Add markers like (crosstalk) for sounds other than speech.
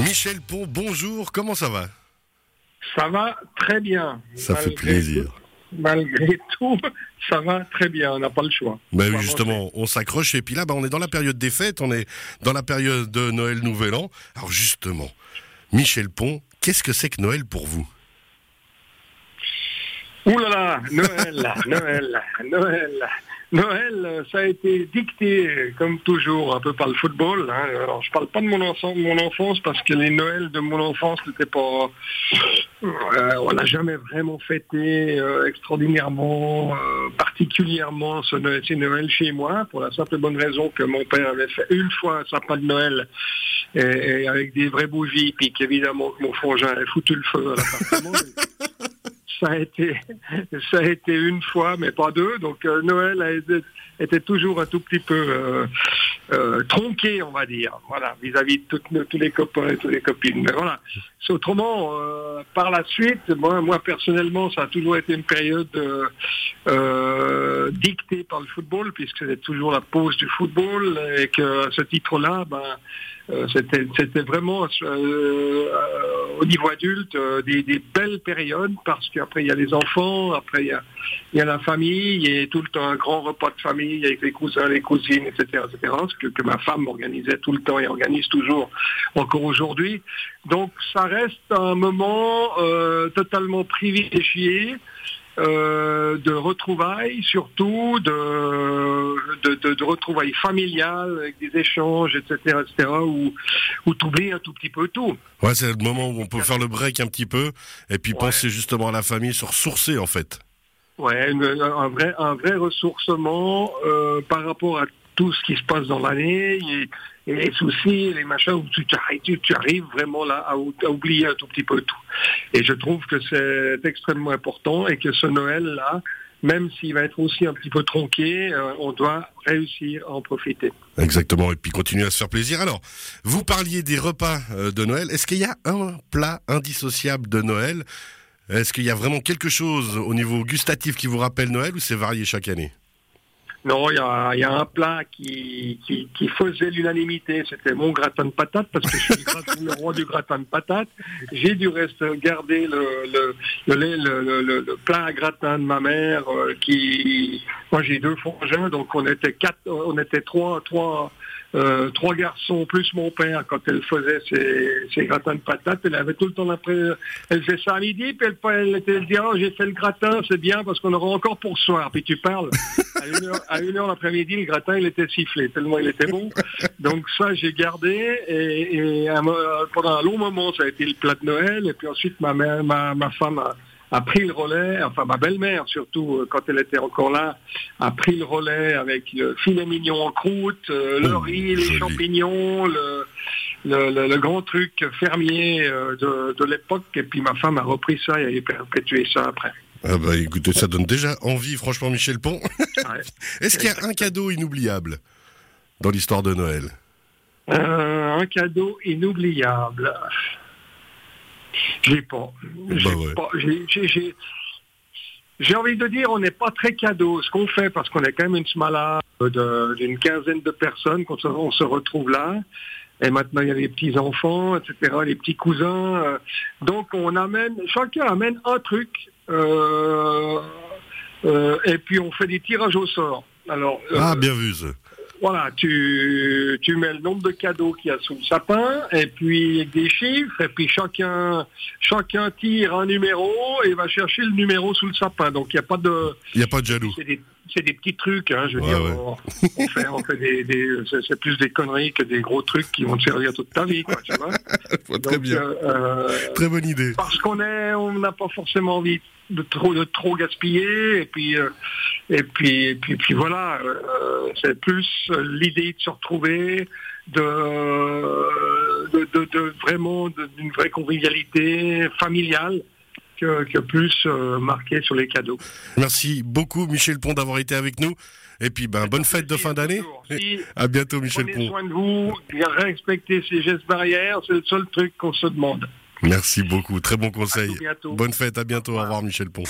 Michel Pont, bonjour, comment ça va? Ça va très bien. Ça fait plaisir. malgré tout, (laughs) ça va très bien, on n'a pas le choix. Ben oui, justement, on s'accroche et puis là, bah, on est dans la période des fêtes, on est dans la période de Noël Nouvel An. Alors justement, Michel Pont, qu'est-ce que c'est que Noël pour vous? Ouh là là, Noël, (laughs) Noël, Noël. Noël, ça a été dicté, comme toujours, un peu par le football. Hein. Alors, parle pas de mon, mon enfance parce que les Noëls de mon enfance n'étaient pas... Euh, on n'a jamais vraiment fêté euh, extraordinairement, euh, particulièrement ce Noël, Noël chez moi, pour la simple et bonne raison que mon père avait fait une fois un sapin de Noël avec des vraies bougies, puis qu'évidemment mon frangin avait foutu le feu à l'appartement. (laughs) ça a été, (laughs) ça a été une fois, mais pas deux. Donc euh, Noël était toujours un tout petit peu euh, euh, tronqué, on va dire, voilà, vis-à-vis de tous les copains et toutes les copines. Mais voilà. Autrement, par la suite, moi, personnellement, ça a toujours été une période dictée par le football, puisque c'est toujours la pause du football, et que ce titre-là, ben, c'était vraiment au niveau adulte des, des, belles périodes parce qu'après il y a les enfants, après il y a, il y a la famille, a tout le temps un grand repas de famille avec les cousins, les cousines, etc., etc. Ce que, que ma femme organisait tout le temps et organise toujours encore aujourd'hui. Donc ça reste un moment euh, totalement privilégié. Euh, de retrouvailles, surtout de, de, retrouvailles familiales avec des échanges, etc., etc., où, où tu oublies un tout petit peu tout. Ouais, c'est le moment où on peut faire le break un petit peu et puis penser justement à la famille, se ressourcer en fait. Ouais, un vrai, un vrai ressourcement euh, par rapport à tout ce qui se passe dans l'année et, les soucis, les machins, où tu, tu, tu arrives vraiment là à, oublier un tout petit peu tout. Et je trouve que c'est extrêmement important et que ce Noël-là, même s'il va être aussi un petit peu tronqué, euh, on doit réussir à en profiter. Exactement, et puis continuer à se faire plaisir. Alors, vous parliez des repas euh, de Noël. Est-ce qu'il y a un plat indissociable de Noël? Est-ce qu'il y a vraiment quelque chose au niveau gustatif qui vous rappelle Noël ou c'est varié chaque année? Non, il y a, un plat qui, qui, faisait l'unanimité, c'était mon gratin de patates, parce que je suis le, roi du gratin de patates. J'ai du reste gardé le, le, le, plat à gratin de ma mère, euh, qui, moi j'ai deux frangins, donc on était quatre, on était trois, trois, euh, trois garçons plus mon père quand elle faisait ses, gratins de patates. Elle avait tout le temps après, elle faisait ça à midi, puis elle, elle, était dit oh, j'ai fait le gratin, c'est bien parce qu'on aura encore pour soir. Puis tu parles à une heure, l'après-midi, le gratin il était sifflé tellement il était bon. Donc ça j'ai gardé et, pendant un long moment ça a été le plat de Noël et puis ensuite ma mère, ma, ma femme a a pris le relais, enfin ma belle-mère surtout, euh, quand elle était encore là, a pris le relais avec le filet mignon en croûte, euh, le riz, les champignons, le, le, grand truc fermier euh, de, l'époque, et puis ma femme a repris ça et a perpétué ça après. Ah bah écoutez, ça donne déjà envie, franchement, Michel Pont. (laughs) Est-ce qu'il y a un cadeau inoubliable dans l'histoire de Noël? Un cadeau inoubliable. J'ai pas. Bah j'ai envie de dire, on n'est pas très cadeau. Ce qu'on fait, parce qu'on est quand même une smala d'une quinzaine de personnes, quand on se retrouve là. Et maintenant, il y a les petits-enfants, etc., les petits cousins. Euh, donc, on amène, chacun amène un truc. Euh, euh, et puis, on fait des tirages au sort. Alors, ah, bien vu, ça. Voilà, tu, tu mets le nombre de cadeaux qu'il y a sous le sapin, et puis des chiffres, et puis chacun, chacun tire un numéro et va chercher le numéro sous le sapin. Donc il n'y a pas de. Il n'y a pas de jaloux. C'est des, petits trucs, hein, je veux dire. On, fait, on fait des, c'est plus des conneries que des gros trucs qui vont te servir toute ta vie, quoi, tu vois. (laughs) Très bien. Euh, Très bonne idée. Parce qu'on est, on n'a pas forcément envie de trop de trop gaspiller et puis euh, et puis et puis, puis voilà euh, c'est plus l'idée de se retrouver de de, de, vraiment d'une vraie convivialité familiale que, que plus euh, marqué sur les cadeaux. Merci beaucoup Michel Pont d'avoir été avec nous. Et puis, ben, bonne fête de fin d'année. (laughs) à bientôt, Michel Pont. Prenez soin de vous, bien respecter ces gestes barrières, c'est le seul truc qu'on se demande. Merci beaucoup, très bon conseil. Bonne fête, à bientôt. Au revoir Michel Pont.